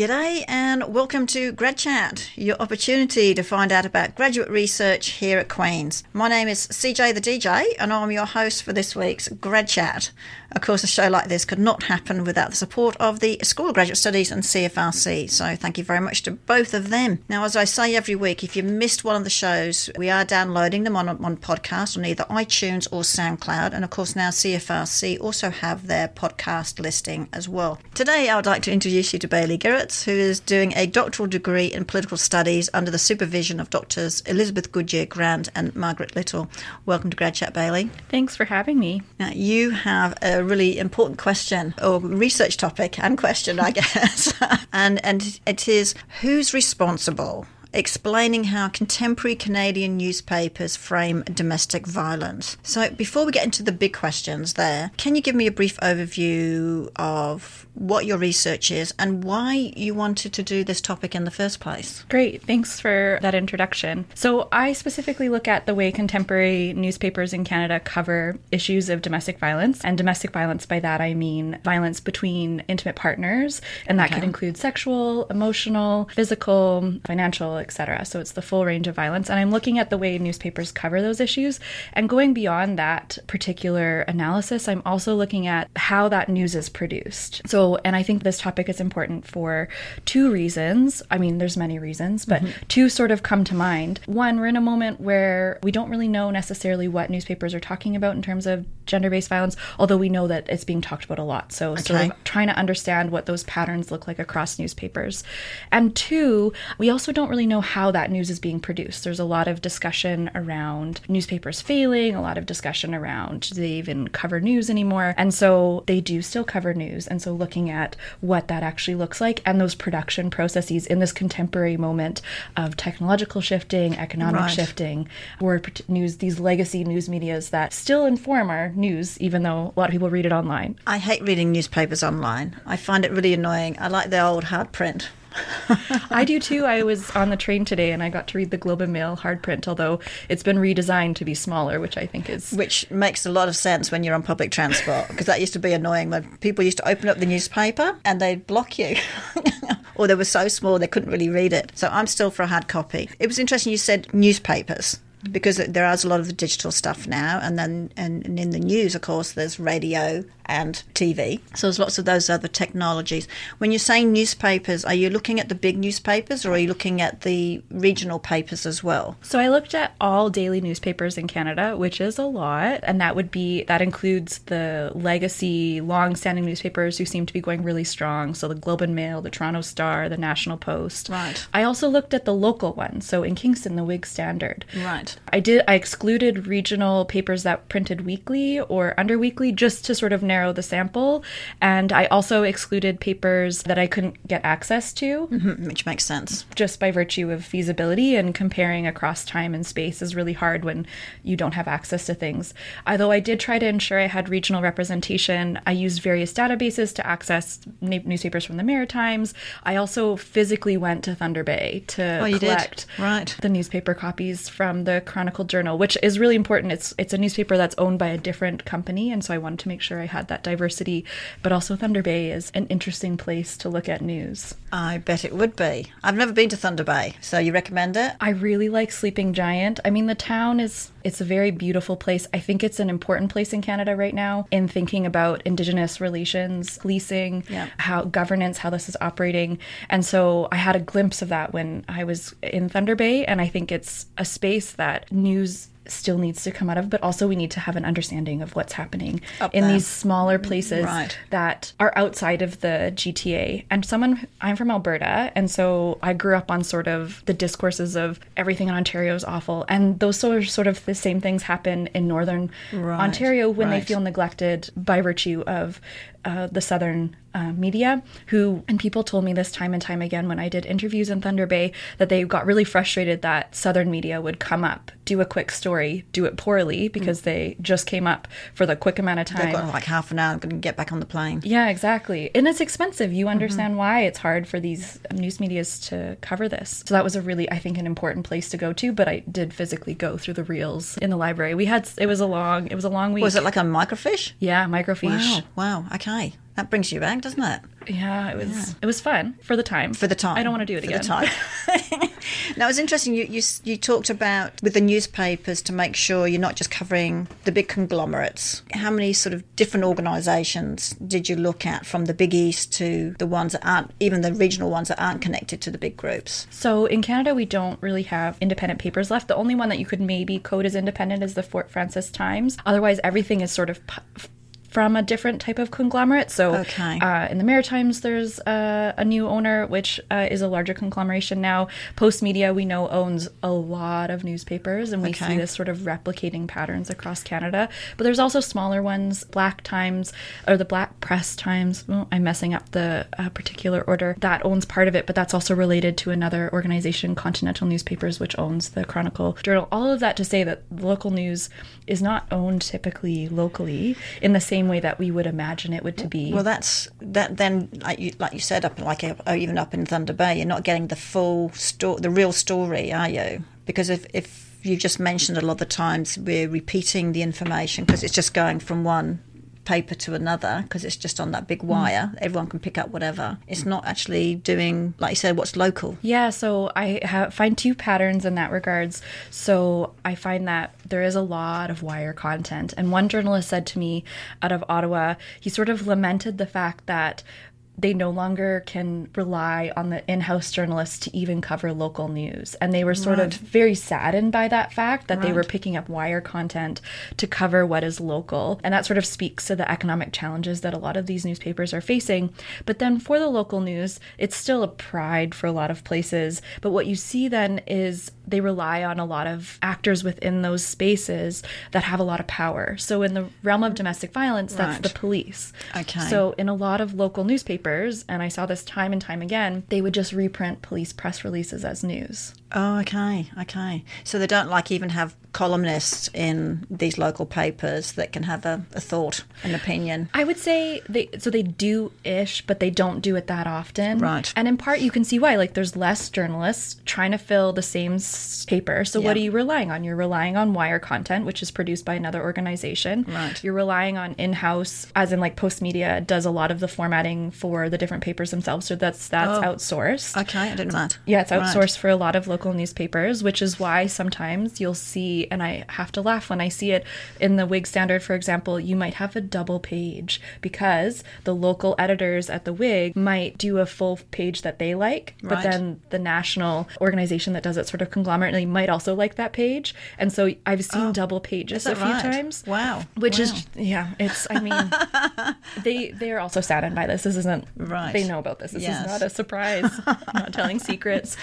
G'day and welcome to Grad Chat, your opportunity to find out about graduate research here at Queen's. My name is CJ the DJ and I'm your host for this week's Grad Chat. Of course, a show like this could not happen without the support of the School of Graduate Studies and CFRC, so thank you very much to both of them. Now, as I say every week, if you missed one of the shows, we are downloading them on, on podcast on either iTunes or SoundCloud, and of course, now CFRC also have their podcast listing as well. Today, I would like to introduce you to Bailey Gerrits, who is doing a doctoral degree in political studies under the supervision of doctors Elizabeth Goodyear Grant and Margaret Little. Welcome to Grad Chat, Bailey. Thanks for having me. Now, you have a a really important question or research topic and question, I guess. and and it is who's responsible explaining how contemporary Canadian newspapers frame domestic violence. So, before we get into the big questions there, can you give me a brief overview of what your research is and why you wanted to do this topic in the first place? Great, thanks for that introduction. So, I specifically look at the way contemporary newspapers in Canada cover issues of domestic violence. And domestic violence, by that I mean violence between intimate partners, and that okay. could include sexual, emotional, physical, financial, etc. So it's the full range of violence. And I'm looking at the way newspapers cover those issues. And going beyond that particular analysis, I'm also looking at how that news is produced. So, and I think this topic is important for two reasons. I mean, there's many reasons, but mm-hmm. two sort of come to mind. One, we're in a moment where we don't really know necessarily what newspapers are talking about in terms of gender based violence, although we know that it's being talked about a lot. So, okay. sort of trying to understand what those patterns look like across newspapers. And two, we also don't really know how that news is being produced. There's a lot of discussion around newspapers failing, a lot of discussion around do they even cover news anymore? And so they do still cover news. And so looking at what that actually looks like and those production processes in this contemporary moment of technological shifting, economic right. shifting, or news, these legacy news medias that still inform our news, even though a lot of people read it online. I hate reading newspapers online. I find it really annoying. I like the old hard print. I do too. I was on the train today and I got to read the Globe and Mail hard print, although it's been redesigned to be smaller, which I think is. Which makes a lot of sense when you're on public transport, because that used to be annoying when people used to open up the newspaper and they'd block you. or they were so small they couldn't really read it. So I'm still for a hard copy. It was interesting you said newspapers because there is a lot of the digital stuff now and then and, and in the news of course there's radio and TV. So there's lots of those other technologies. When you're saying newspapers, are you looking at the big newspapers or are you looking at the regional papers as well? So I looked at all daily newspapers in Canada, which is a lot, and that would be that includes the legacy long-standing newspapers who seem to be going really strong. So the Globe and Mail, the Toronto Star, the National Post. Right. I also looked at the local ones. So in Kingston, the Whig Standard. Right. I did I excluded regional papers that printed weekly or under weekly just to sort of narrow narrow the sample. And I also excluded papers that I couldn't get access to. Mm-hmm, which makes sense. Just by virtue of feasibility and comparing across time and space is really hard when you don't have access to things. Although I did try to ensure I had regional representation, I used various databases to access na- newspapers from the Maritimes. I also physically went to Thunder Bay to oh, collect right. the newspaper copies from the Chronicle Journal, which is really important. It's it's a newspaper that's owned by a different company, and so I wanted to make sure I had that diversity, but also Thunder Bay is an interesting place to look at news. I bet it would be. I've never been to Thunder Bay, so you recommend it? I really like Sleeping Giant. I mean, the town is it's a very beautiful place. I think it's an important place in Canada right now in thinking about indigenous relations, policing, yeah. how governance, how this is operating. And so I had a glimpse of that when I was in Thunder Bay and I think it's a space that news still needs to come out of, but also we need to have an understanding of what's happening Up in there. these smaller places right. that are outside of the GTA. And someone, I'm from Alberta, and so I grew up on sort of the discourses of everything in Ontario is awful. And those sort of, sort of the same things happen in Northern right. Ontario when right. they feel neglected by virtue of uh, the Southern uh, media who, and people told me this time and time again when I did interviews in Thunder Bay, that they got really frustrated that Southern media would come up, do a quick story, do it poorly because mm. they just came up for the quick amount of time. They've got like half an hour, going to get back on the plane. Yeah, exactly. And it's expensive. You understand mm-hmm. why it's hard for these news medias to cover this. So that was a really, I think, an important place to go to, but I did physically go through the reels in the library. We had, it was a long, it was a long week. Was it like a microfiche? Yeah, microfiche. Wow, wow, okay. That brings you back, doesn't it? Yeah, it was it was fun for the time. For the time. I don't want to do it for again. the time. now, it's interesting. You, you you talked about with the newspapers to make sure you're not just covering the big conglomerates. How many sort of different organisations did you look at from the big east to the ones that aren't even the regional ones that aren't connected to the big groups? So in Canada, we don't really have independent papers left. The only one that you could maybe code as independent is the Fort Frances Times. Otherwise, everything is sort of p- from a different type of conglomerate. So Okay. uh, in the Maritimes, there's uh, a new owner, which uh, is a larger conglomeration now. Post Media, we know, owns a lot of newspapers, and we Okay. see this sort of replicating patterns across Canada. But there's also smaller ones, Black Times or the Black Press Times. Well, I'm messing up the uh, particular order that owns part of it, but that's also related to another organization, Continental Newspapers, which owns the Chronicle Journal. All of that to say that local news is not owned typically locally in the same way that we would imagine it would to be. Well, that's that. Then, like you, like you said, up like uh, even up in Thunder Bay, you're not getting the full story, the real story, are you? Because if if you just mentioned a lot of the times we're repeating the information because it's just going from one paper to another because it's just on that big mm. wire everyone can pick up whatever it's not actually doing like you said what's local Yeah, so I have, find two patterns in that regards. So I find that there is a lot of wire content. And one journalist said to me out of Ottawa, he sort of lamented the fact that they no longer can rely on the in-house journalists to even cover local news. And they were sort of very saddened by that fact that they were picking up wire content to cover what is local. And that sort of speaks to the economic challenges that a lot of these newspapers are facing. But then for the local news it's still a pride for a lot of places. But what you see then is they rely on a lot of actors within those spaces that have a lot of power. So in the realm of domestic violence that's the police. Okay. so in a lot of local newspapers, and I saw this time and time again, they would just reprint police press releases as news. Oh okay okay so they don't like even have columnists in these local papers that can have a, a thought an opinion I would say they so they do ish, but they don't do it that often. Right. And in part, you can see why. Like, there's less journalists trying to fill the same paper. So what are you relying on? You're relying on wire content, which is produced by another organization. Right. You're relying on in-house, as in like Post Media does a lot of the formatting for the different papers themselves. So that's that's Oh. outsourced. okay i didn't know that Yeah, it's Right. outsourced for a lot of local newspapers, which is why sometimes you'll see, and I have to laugh when I see it in the Whig Standard, for example, you might have a double page because the local editors at the Whig might do a full page that they like, but then the national organization that does it sort of conglomerately might also like that page. And so I've seen oh, double pages Oh, a few right? times. Wow. Which Wow. is yeah, it's I mean they they are also saddened by this. This isn't Right. they know about this. This Yes. is not a surprise. I'm not telling secrets.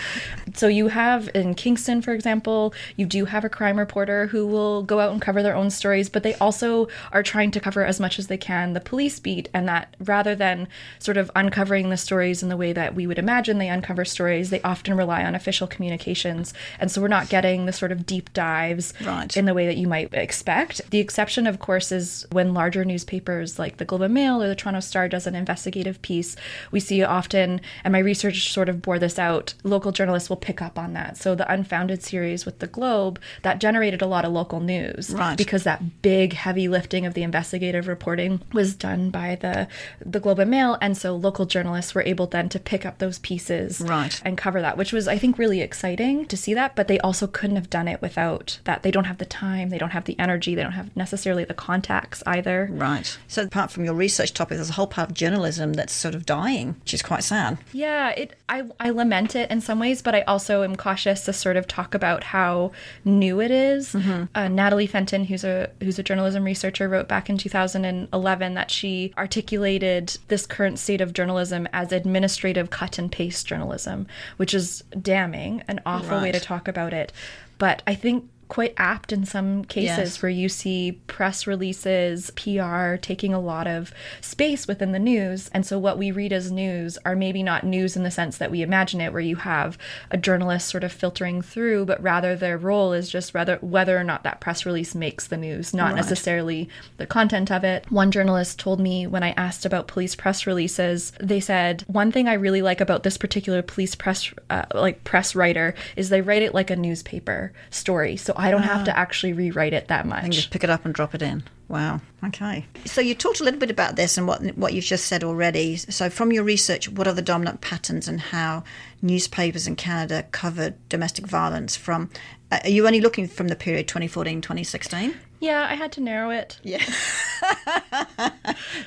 So you have in Kingston, for example, you do have a crime reporter who will go out and cover their own stories, but they also are trying to cover as much as they can the police beat, and that rather than sort of uncovering the stories in the way that we would imagine they uncover stories, they often rely on official communications, and so we're not getting the sort of deep dives Right. in the way that you might expect. The exception, of course, is when larger newspapers like the Globe and Mail or the Toronto Star does an investigative piece. We see often, and my research sort of bore this out, local journalists will pick up on that. So the Unfounded series with the Globe, that generated a lot of local news. Right. Because that big heavy lifting of the investigative reporting was done by the the Globe and Mail. And so local journalists were able then to pick up those pieces Right. and cover that, which was, I think, really exciting to see that. But they also couldn't have done it without that. They don't have the time, they don't have the energy, they don't have necessarily the contacts either. Right. So apart from your research topic, there's a whole part of journalism that's sort of dying, which is quite sad. Yeah, it. I I lament it in some ways, but I also am cautious to sort of talk about how new it is. Uh, Natalie Fenton, who's a who's a journalism researcher, wrote back in 2011 that she articulated this current state of journalism as administrative cut and paste journalism, which is damning, an awful way to talk about it. But I think quite apt in some cases Yes. where you see press releases, PR taking a lot of space within the news. And so what we read as news are maybe not news in the sense that we imagine it, where you have a journalist sort of filtering through, but rather their role is just rather whether or not that press release makes the news, not Right. necessarily the content of it. One journalist told me when I asked about police press releases, they said, one thing I really like about this particular police press, uh, like press writer, is they write it like a newspaper story. So I don't have to actually rewrite it that much. And just pick it up and drop it in. Wow. Okay. So you talked a little bit about this and what what you've just said already. So from your research, what are the dominant patterns and how newspapers in Canada covered domestic violence from uh, are you only looking from the period 2014-2016? Yeah, I had to narrow it. Yeah.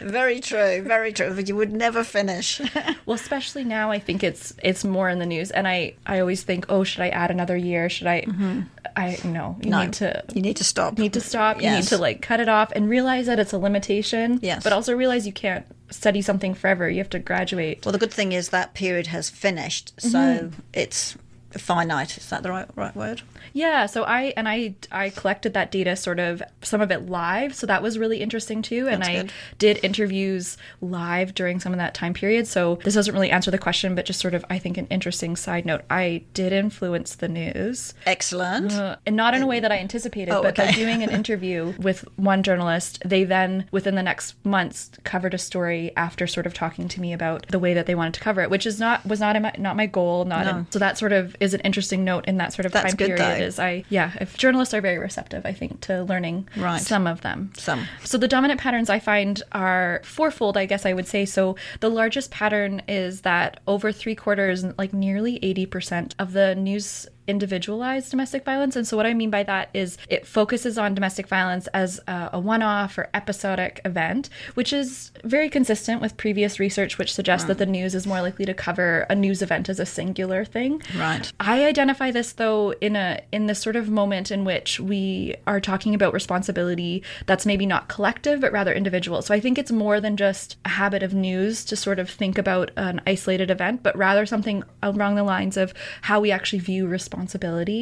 very true, very true. But you would never finish. well, especially now I think it's it's more in the news and I I always think, "Oh, should I add another year? Should I mm-hmm. I no, you no, need to you need to stop. You need to stop. Yes. You need to like cut it off and realize that it's a limitation. Yes. But also realize you can't study something forever. You have to graduate. Well, the good thing is that period has finished, so mm-hmm. it's finite. Is that the right right word? Yeah, so I and I I collected that data sort of some of it live, so that was really interesting too. And That's I good. did interviews live during some of that time period. So this doesn't really answer the question, but just sort of I think an interesting side note. I did influence the news. Excellent. Uh, and not in a way that I anticipated, oh, but okay. by doing an interview with one journalist, they then within the next months covered a story after sort of talking to me about the way that they wanted to cover it, which is not was not my, not my goal, not No. in- so that sort of is an interesting note in that sort of That's time period though. Is I yeah, if journalists are very receptive, I think, to learning Right. some of them. Some. So the dominant patterns I find are fourfold, I guess I would say. So the largest pattern is that over three quarters, like nearly 80% of the news individualized domestic violence. And so what I mean by that is it focuses on domestic violence as a, a one-off or episodic event, which is very consistent with previous research which suggests that the news is more likely to cover a news event as a singular thing. Right. I identify this though in a in this sort of moment in which we are talking about responsibility that's maybe not collective but rather individual. So I think it's more than just a habit of news to sort of think about an isolated event, but rather something along the lines of how we actually view responsibility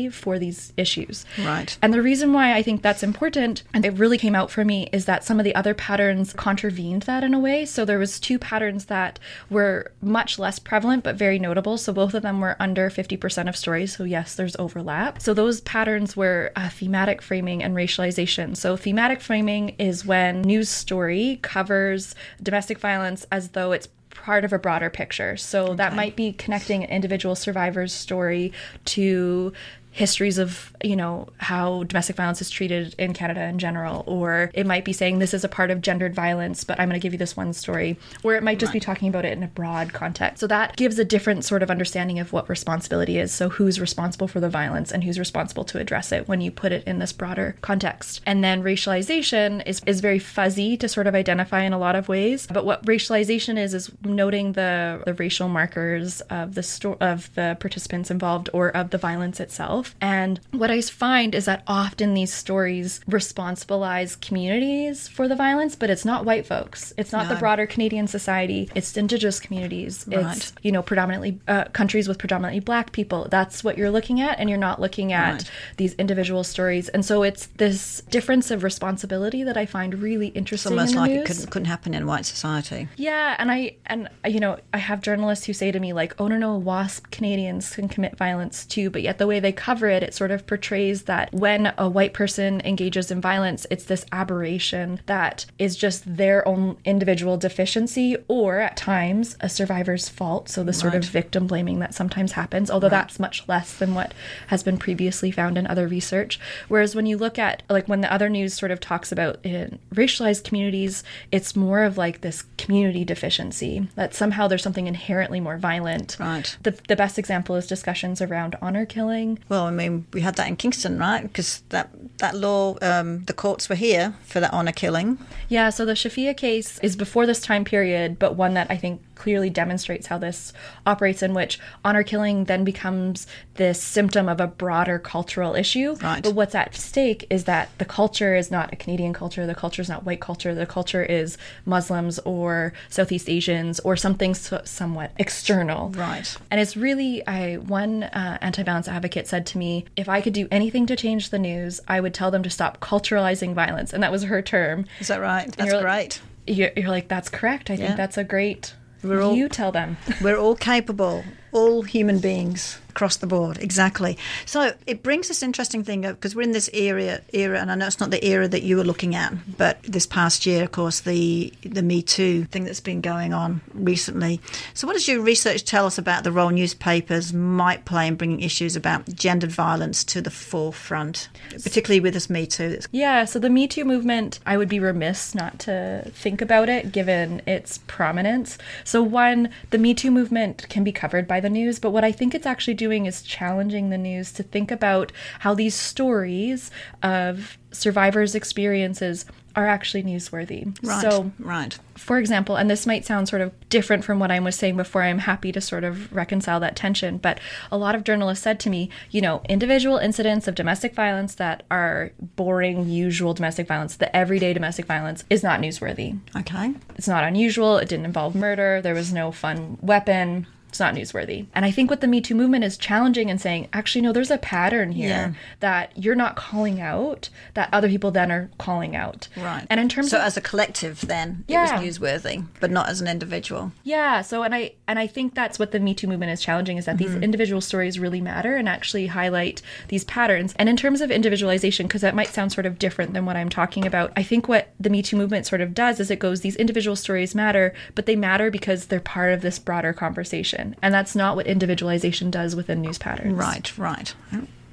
for these issues. Right. And the reason why I think that's important and it really came out for me is that some of the other patterns contravened that in a way. So there was two patterns that were much less prevalent but very notable. So both of them were under 50% of stories. So yes, there's overlap. So those patterns were uh, thematic framing and racialization. So thematic framing is when news story covers domestic violence as though it's part of a broader picture. So that might be connecting an individual survivor's story to histories of you know how domestic violence is treated in Canada in general or it might be saying this is a part of gendered violence but I'm going to give you this one story or it might just be talking about it in a broad context. So that gives a different sort of understanding of what responsibility is. So who's responsible for the violence and who's responsible to address it when you put it in this broader context. And then racialization is is very fuzzy to sort of identify in a lot of ways. But what racialization is is noting the the racial markers of the sto- of the participants involved or of the violence itself and what I find is that often these stories responsibilize communities for the violence, but it's not white folks. It's not the No. broader Canadian society. It's Indigenous communities. It's, you know, predominantly uh, countries with predominantly black people. That's what you're looking at, and you're not looking at Right. these individual stories. And so it's this difference of responsibility that I find really It's interesting. almost in the like news. it couldn't, couldn't happen in white society. Yeah, and I and you know I have journalists who say to me like, "Oh no, no, WASP Canadians can commit violence too," but yet the way they cover it, it sort of portrays that when a white person engages in violence, it's this aberration that is just their own individual deficiency, or at times a survivor's fault. So the sort of victim blaming that sometimes happens, although that's much less than what has been previously found in other research. Whereas when you look at like when the other news sort of talks about in racialized communities, it's more of like this community deficiency that somehow there's something inherently more violent. Right. The, the best example is discussions around honor killing. Well, I mean, we had that in Kingston, right? Because that that law, um, the courts were here for that honour killing. Yeah, so the Shafia case is before this time period, but one that I think clearly demonstrates how this operates, in which honor killing then becomes this symptom of a broader cultural issue. Right. But what's at stake is that the culture is not a Canadian culture, the culture is not white culture, the culture is Muslims or Southeast Asians or something so, somewhat external. Right. And it's really, I one uh, anti-violence advocate said to me, if I could do anything to change the news, I would tell them to stop culturalizing violence, and that was her term. Is that right? That's you're- great. You're, you're like, that's correct. I Yeah. think that's a great. We're all- you tell them. We're all capable, all human beings. Across the board. Exactly. So it brings this interesting thing up because we're in this era, era, and I know it's not the era that you were looking at, but this past year, of course, the the Me Too thing that's been going on recently. So, what does your research tell us about the role newspapers might play in bringing issues about gendered violence to the forefront, particularly with this Me Too? Yeah. So the Me Too movement, I would be remiss not to think about it given its prominence. So one, the Me Too movement can be covered by the news, but what I think it's actually doing is challenging the news to think about how these stories of survivors' experiences are actually newsworthy. Right. So, right. for example, and this might sound sort of different from what I was saying before, I'm happy to sort of reconcile that tension, but a lot of journalists said to me, you know, individual incidents of domestic violence that are boring, usual domestic violence, the everyday domestic violence, is not newsworthy. Okay. It's not unusual, it didn't involve murder, there was no fun weapon. It's not newsworthy. And I think what the Me Too movement is challenging and saying, actually, no, there's a pattern here Yeah. that you're not calling out, that other people then are calling out. Right. And in terms so of as a collective, then Yeah. it was newsworthy, but not as an individual. Yeah, so and I and I think that's what the Me Too movement is challenging is that these mm-hmm. individual stories really matter and actually highlight these patterns. And in terms of individualization, because that might sound sort of different than what I'm talking about, I think what the Me Too movement sort of does is it goes these individual stories matter, but they matter because they're part of this broader conversation, and that's not what individualization does within news patterns. Right, right.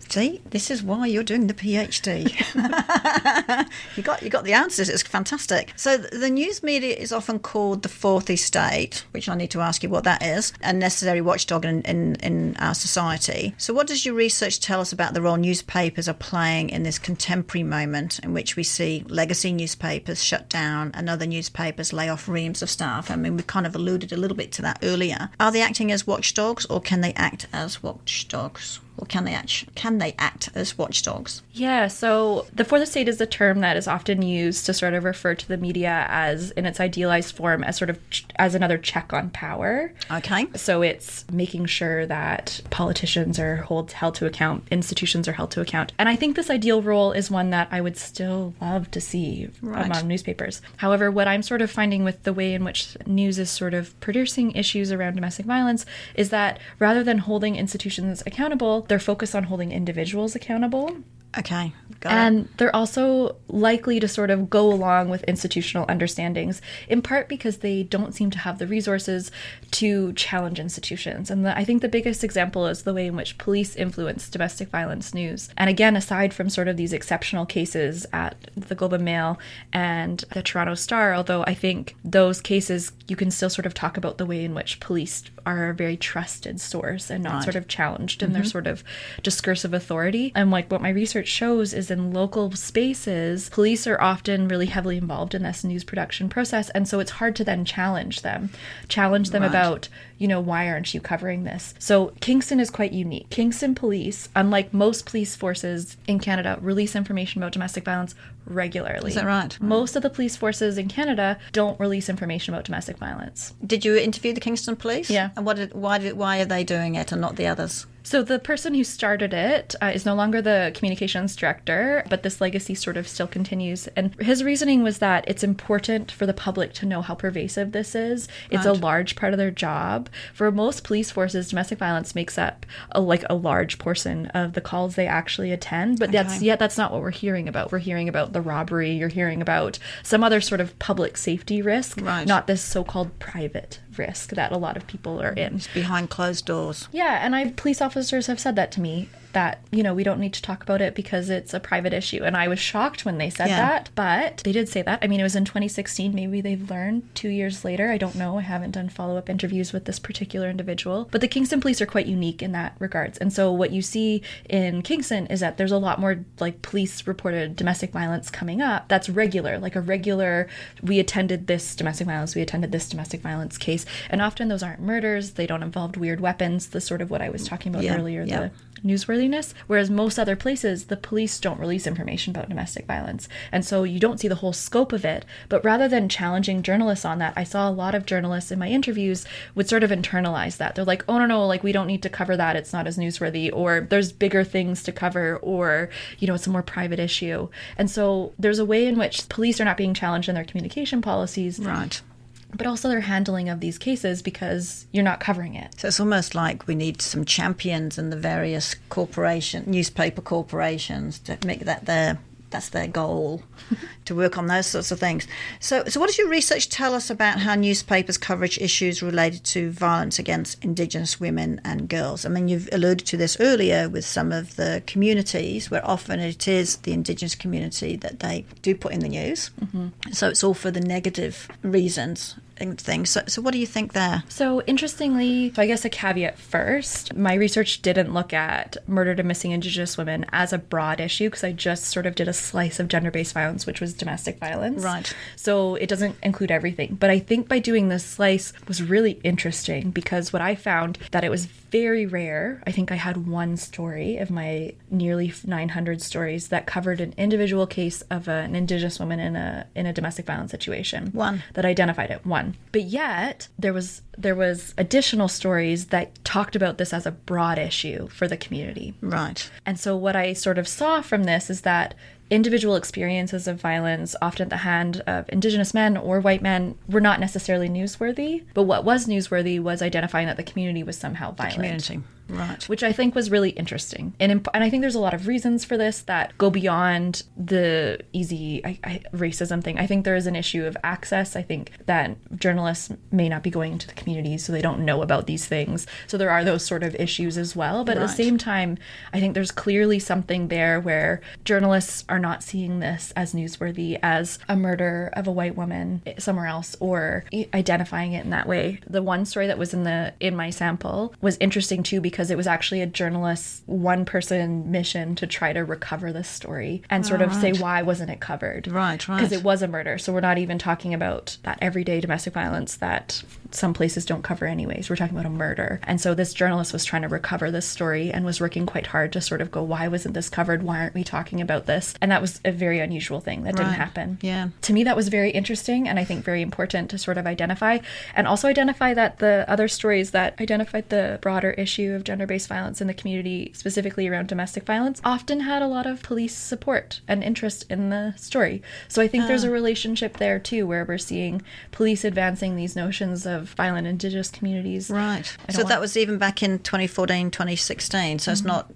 See, this is why you're doing the PhD. you got you got the answers. It's fantastic. So the news media is often called the fourth estate, which I need to ask you what that is, a necessary watchdog in, in, in our society. So what does your research tell us about the role newspapers are playing in this contemporary moment in which we see legacy newspapers shut down and other newspapers lay off reams of staff? I mean, we kind of alluded a little bit to that earlier. Are they acting as watchdogs or can they act as watchdogs? Or can they act, can they act as watchdogs? Yeah, so the fourth estate is a term that is often used to sort of refer to the media as, in its idealized form, as sort of ch- as another check on power. Okay. So it's making sure that politicians are hold, held to account, institutions are held to account. And I think this ideal role is one that I would still love to see Right. among newspapers. However, what I'm sort of finding with the way in which news is sort of producing issues around domestic violence is that rather than holding institutions accountable, they're focused on holding individuals accountable. Okay. Got it. And they're also likely to sort of go along with institutional understandings, in part because they don't seem to have the resources to challenge institutions. And the, I think the biggest example is the way in which police influence domestic violence news. And again, aside from sort of these exceptional cases at the Globe and Mail and the Toronto Star, although I think those cases, you can still sort of talk about the way in which police are a very trusted source and not sort of challenged in their mm-hmm. sort of discursive authority. And like what my research shows is in local spaces, police are often really heavily involved in this news production process. And so it's hard to then challenge them, challenge them Right. about, you know, why aren't you covering this? So Kingston is quite unique. Kingston police, unlike most police forces in Canada, release information about domestic violence regularly. Is that right? Most of the police forces in Canada don't release information about domestic violence. Did you interview the Kingston Police? Yeah. And what did, why did, why are they doing it and not the others? So the person who started it uh, is no longer the communications director, but this legacy sort of still continues. And his reasoning was that it's important for the public to know how pervasive this is. It's a large part of their job. For most police forces, domestic violence makes up a, like a large portion of the calls they actually attend. But that's Okay. yet that's not what we're hearing about. We're hearing about the robbery. You're hearing about some other sort of public safety risk, Right. not this so-called private risk that a lot of people are in. Behind closed doors. Yeah, and I police officers have said that to me that you know we don't need to talk about it because it's a private issue. And I was shocked when they said Yeah. that but they did say that. I mean it was in 2016 maybe they've learned 2 years later. I don't know. I haven't done follow-up interviews with this particular individual. But the Kingston police are quite unique in that regards. And so what you see in Kingston is that there's a lot more like police reported domestic violence coming up that's regular like a regular we attended this domestic violence we attended this domestic violence case. And often those aren't murders. They don't involve weird weapons. The sort of what I was talking about Yeah, earlier yeah. the newsworthiness whereas most other places the police don't release information about domestic violence. And so you don't see the whole scope of it. But rather than challenging journalists on that i saw a lot of journalists in my interviews would sort of internalize that. They're like oh no no like we don't need to cover that. It's not as newsworthy or there's bigger things to cover or you know it's a more private issue. And so there's a way in which police are not being challenged in their communication policies. Right. But also their handling of these cases because you're not covering it. So it's almost like we need some champions in the various corporation, newspaper corporations to make that their that's their goal to work on those sorts of things. So, so what does your research tell us about how newspapers coverage issues related to violence against Indigenous women and girls? I mean, you've alluded to this earlier with some of the communities where often it is the Indigenous community that they do put in the news. Mm-hmm. So it's all for the negative reasons and things. So, so what do you think there? So interestingly, so I guess a caveat first, my research didn't look at murdered and missing Indigenous women as a broad issue because I just sort of did a slice of gender-based violence, which was domestic violence. Right. So it doesn't include everything. But I think by doing this slice was really interesting because what I found that it was very rare. I think I had one story of my nearly 900 stories that covered an individual case of an indigenous woman in a in a domestic violence situation. One that identified it. One. But yet there was there was additional stories that talked about this as a broad issue for the community. Right. And so what I sort of saw from this is that individual experiences of violence, often at the hand of Indigenous men or white men, were not necessarily newsworthy. But what was newsworthy was identifying that the community was somehow violent. The community. Right. Which I think was really interesting. And, imp- and I think there's a lot of reasons for this that go beyond the easy I, I, racism thing. I think there is an issue of access. I think that journalists may not be going into the communities, so they don't know about these things. So there are those sort of issues as well. But right. at the same time, I think there's clearly something there where journalists are not seeing this as newsworthy as a murder of a white woman somewhere else or identifying it in that way. The one story that was in the in my sample was interesting too because because it was actually a journalist's one person mission to try to recover this story and sort of right. say why wasn't it covered. Right right because it was a murder. So we're not even talking about that everyday domestic violence that some places don't cover anyways. We're talking about a murder. And so this journalist was trying to recover this story and was working quite hard to sort of go why wasn't this covered? Why aren't we talking about this? And that was a very unusual thing that right. didn't happen. Yeah. To me that was very interesting and i think very important to sort of identify and also identify that the other stories that identified the broader issue of gender based violence in the community, specifically around domestic violence, often had a lot of police support and interest in the story. So I think uh. there's a ah. relationship there too, where we're seeing police advancing these notions of violent indigenous communities. Right. So that was even back in 2014, 2016. So mm-hmm. it's not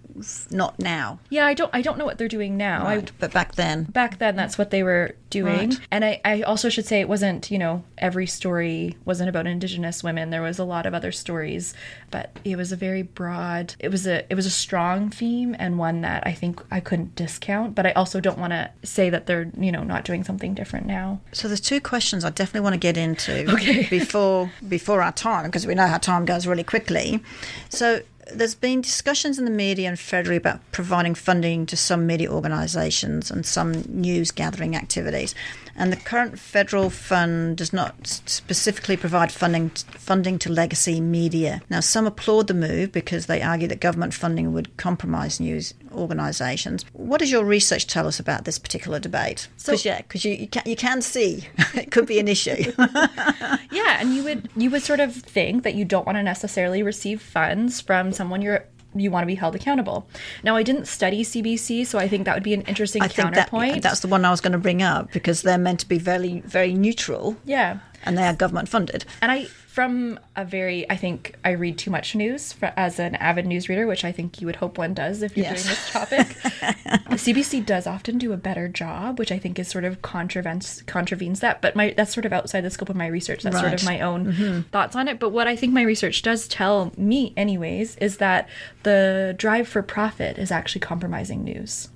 not now. Yeah, I don't I don't know what they're doing now. Right. I, but back then. Back then that's what they were doing. Right. And I, I also should say it wasn't, you know, every story wasn't about indigenous women. There was a lot of other stories, but it was a very broad it was a it was a strong theme and one that I think I couldn't discount, but I also don't want to say that they're, you know, not doing something different now. So there's two questions I definitely want to get into okay. before before our time because we know how time goes really quickly. So there's been discussions in the media and federally about providing funding to some media organisations and some news gathering activities and the current federal fund does not specifically provide funding funding to legacy media. Now, some applaud the move because they argue that government funding would compromise news organisations. What does your research tell us about this particular debate? Because so, yeah, because you, you can you can see it could be an issue. yeah, and you would you would sort of think that you don't want to necessarily receive funds from someone you're you want to be held accountable. Now, I didn't study CBC, so I think that would be an interesting I counterpoint. That, that's the one I was going to bring up because they're meant to be very, very neutral. Yeah. And they are government funded. And I, from a very, I think I read too much news for, as an avid news reader, which I think you would hope one does if you're yes. doing this topic. CBC does often do a better job, which I think is sort of contravenes contravenes that. But my that's sort of outside the scope of my research. That's right. sort of my own mm-hmm. thoughts on it. But what I think my research does tell me, anyways, is that the drive for profit is actually compromising news.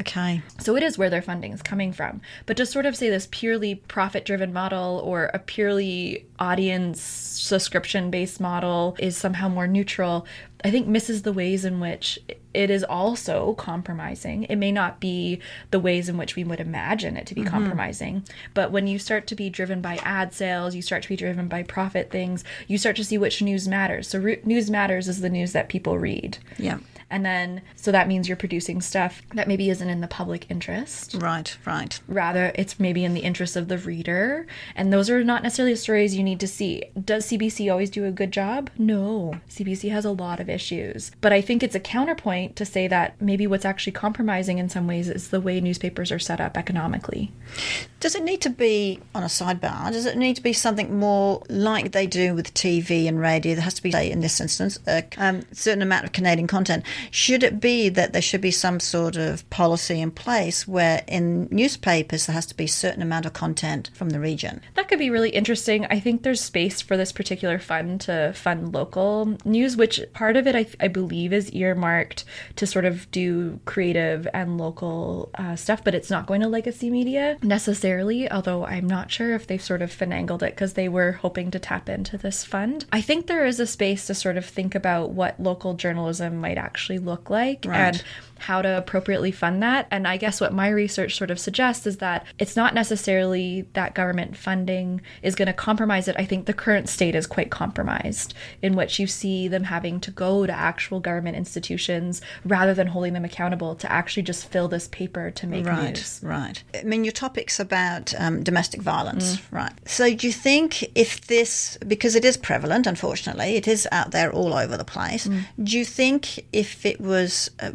Okay. So it is where their funding is coming from. But to sort of say this purely profit driven model or a purely audience subscription based model is somehow more neutral, I think misses the ways in which it is also compromising. It may not be the ways in which we would imagine it to be mm-hmm. compromising, but when you start to be driven by ad sales, you start to be driven by profit things, you start to see which news matters. So, re- news matters is the news that people read. Yeah. And then, so that means you're producing stuff that maybe isn't in the public interest. Right, right. Rather, it's maybe in the interest of the reader. And those are not necessarily the stories you need to see. Does CBC always do a good job? No. CBC has a lot of issues. But I think it's a counterpoint to say that maybe what's actually compromising in some ways is the way newspapers are set up economically. Does it need to be on a sidebar? Does it need to be something more like they do with TV and radio? There has to be, say, in this instance, a um, certain amount of Canadian content. Should it be that there should be some sort of policy in place where in newspapers there has to be a certain amount of content from the region? That could be really interesting. I think there's space for this particular fund to fund local news, which part of it I, I believe is earmarked to sort of do creative and local uh, stuff, but it's not going to legacy media necessarily, although I'm not sure if they've sort of finagled it because they were hoping to tap into this fund. I think there is a space to sort of think about what local journalism might actually look like Right. and how to appropriately fund that. And I guess what my research sort of suggests is that it's not necessarily that government funding is going to compromise it. I think the current state is quite compromised, in which you see them having to go to actual government institutions rather than holding them accountable to actually just fill this paper to make Right, news. right. I mean, your topic's about um, domestic violence, Mm. right? So, do you think if this, because it is prevalent, unfortunately, it is out there all over the place, Mm. do you think if it was uh,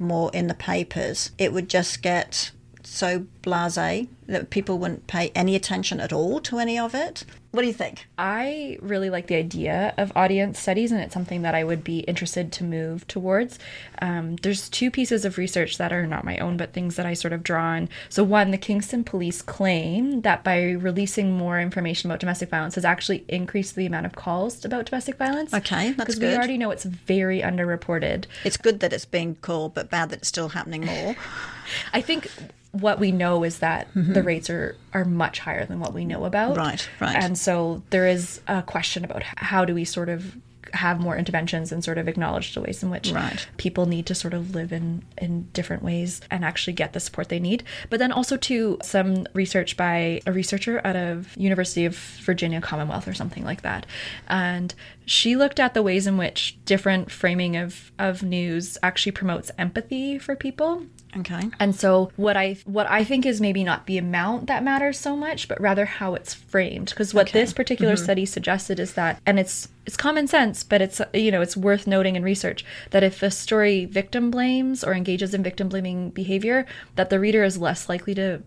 more in the papers, it would just get so blase that people wouldn't pay any attention at all to any of it? What do you think? I really like the idea of audience studies, and it's something that I would be interested to move towards. Um, there's two pieces of research that are not my own, but things that I sort of draw on. So, one, the Kingston police claim that by releasing more information about domestic violence has actually increased the amount of calls about domestic violence. Okay, that's Because we already know it's very underreported. It's good that it's being called, but bad that it's still happening more. I think what we know is that the rates are are much higher than what we know about. Mm-hmm. Right, right. And so there is a question about how do we sort of have more interventions and sort of acknowledge the ways in which Right. people need to sort of live in in different ways and actually get the support they need. But then also to some research by a researcher out of University of Virginia Commonwealth or something like that. And she looked at the ways in which different framing of, of news actually promotes empathy for people. Okay. And so what I what I think is maybe not the amount that matters so much, but rather how it's framed. Because what Okay. this particular mm-hmm. study suggested is that, and it's it's common sense, but it's you know it's worth noting in research that if a story victim blames or engages in victim blaming behavior, that the reader is less likely to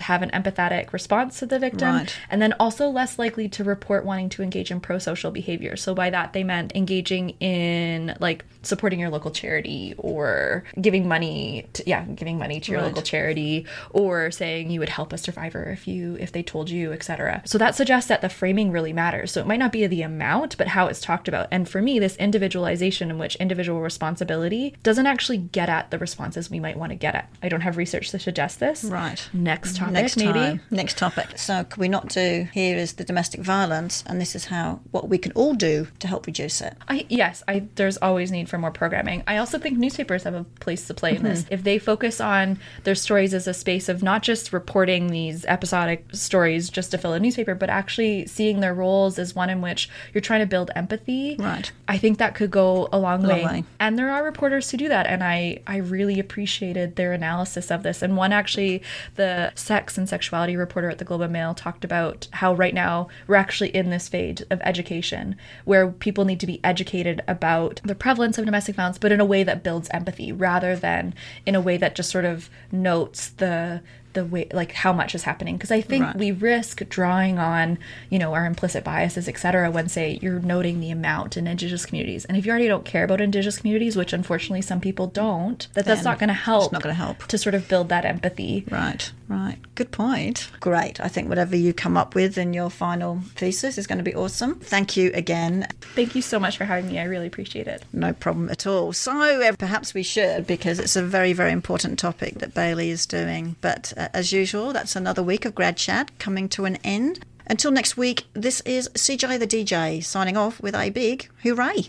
have an empathetic response to the victim. Right. and then also less likely to report wanting to engage in pro-social behavior. So by that they meant engaging in like supporting your local charity or giving money to, yeah giving money to your Right. local charity or saying you would help a survivor if you if they told you etc so that suggests that the framing really matters. So it might not be the amount but how it's talked about. And for me this individualization in which individual responsibility doesn't actually get at the responses we might want to get at. I don't have research to suggest this. Right. next topic Next maybe time. Next topic. So, could we not do here is the domestic violence, and this is how what we can all do to help reduce it. I, yes, I, there's always need for more programming. I also think newspapers have a place to play in this. Mm-hmm. If they focus on their stories as a space of not just reporting these episodic stories just to fill a newspaper, but actually seeing their roles as one in which you're trying to build empathy. Right. I think that could go a long, way. way. And there are reporters who do that, and I I really appreciated their analysis of this. And one actually, the sex and sexuality reporter at the Globe and Mail talked about how right now we're actually in this phase of education where people need to be educated about the prevalence of domestic violence, but in a way that builds empathy rather than in a way that just sort of notes the the way like how much is happening because i think Right. we risk drawing on you know our implicit biases etc when say you're noting the amount in indigenous communities and if you already don't care about indigenous communities which unfortunately some people don't that that's not going to help not gonna help. to sort of build that empathy Right, right. Good point. Great. I think whatever you come up with in your final thesis is going to be awesome. Thank you again. thank you so much for having me i really appreciate it No problem at all. So uh, perhaps we should, because it's a very, very important topic that Bailey is doing. But uh, as usual, that's another week of Grad Chat coming to an end. Until next week, this is CJ the DJ signing off with a big hooray.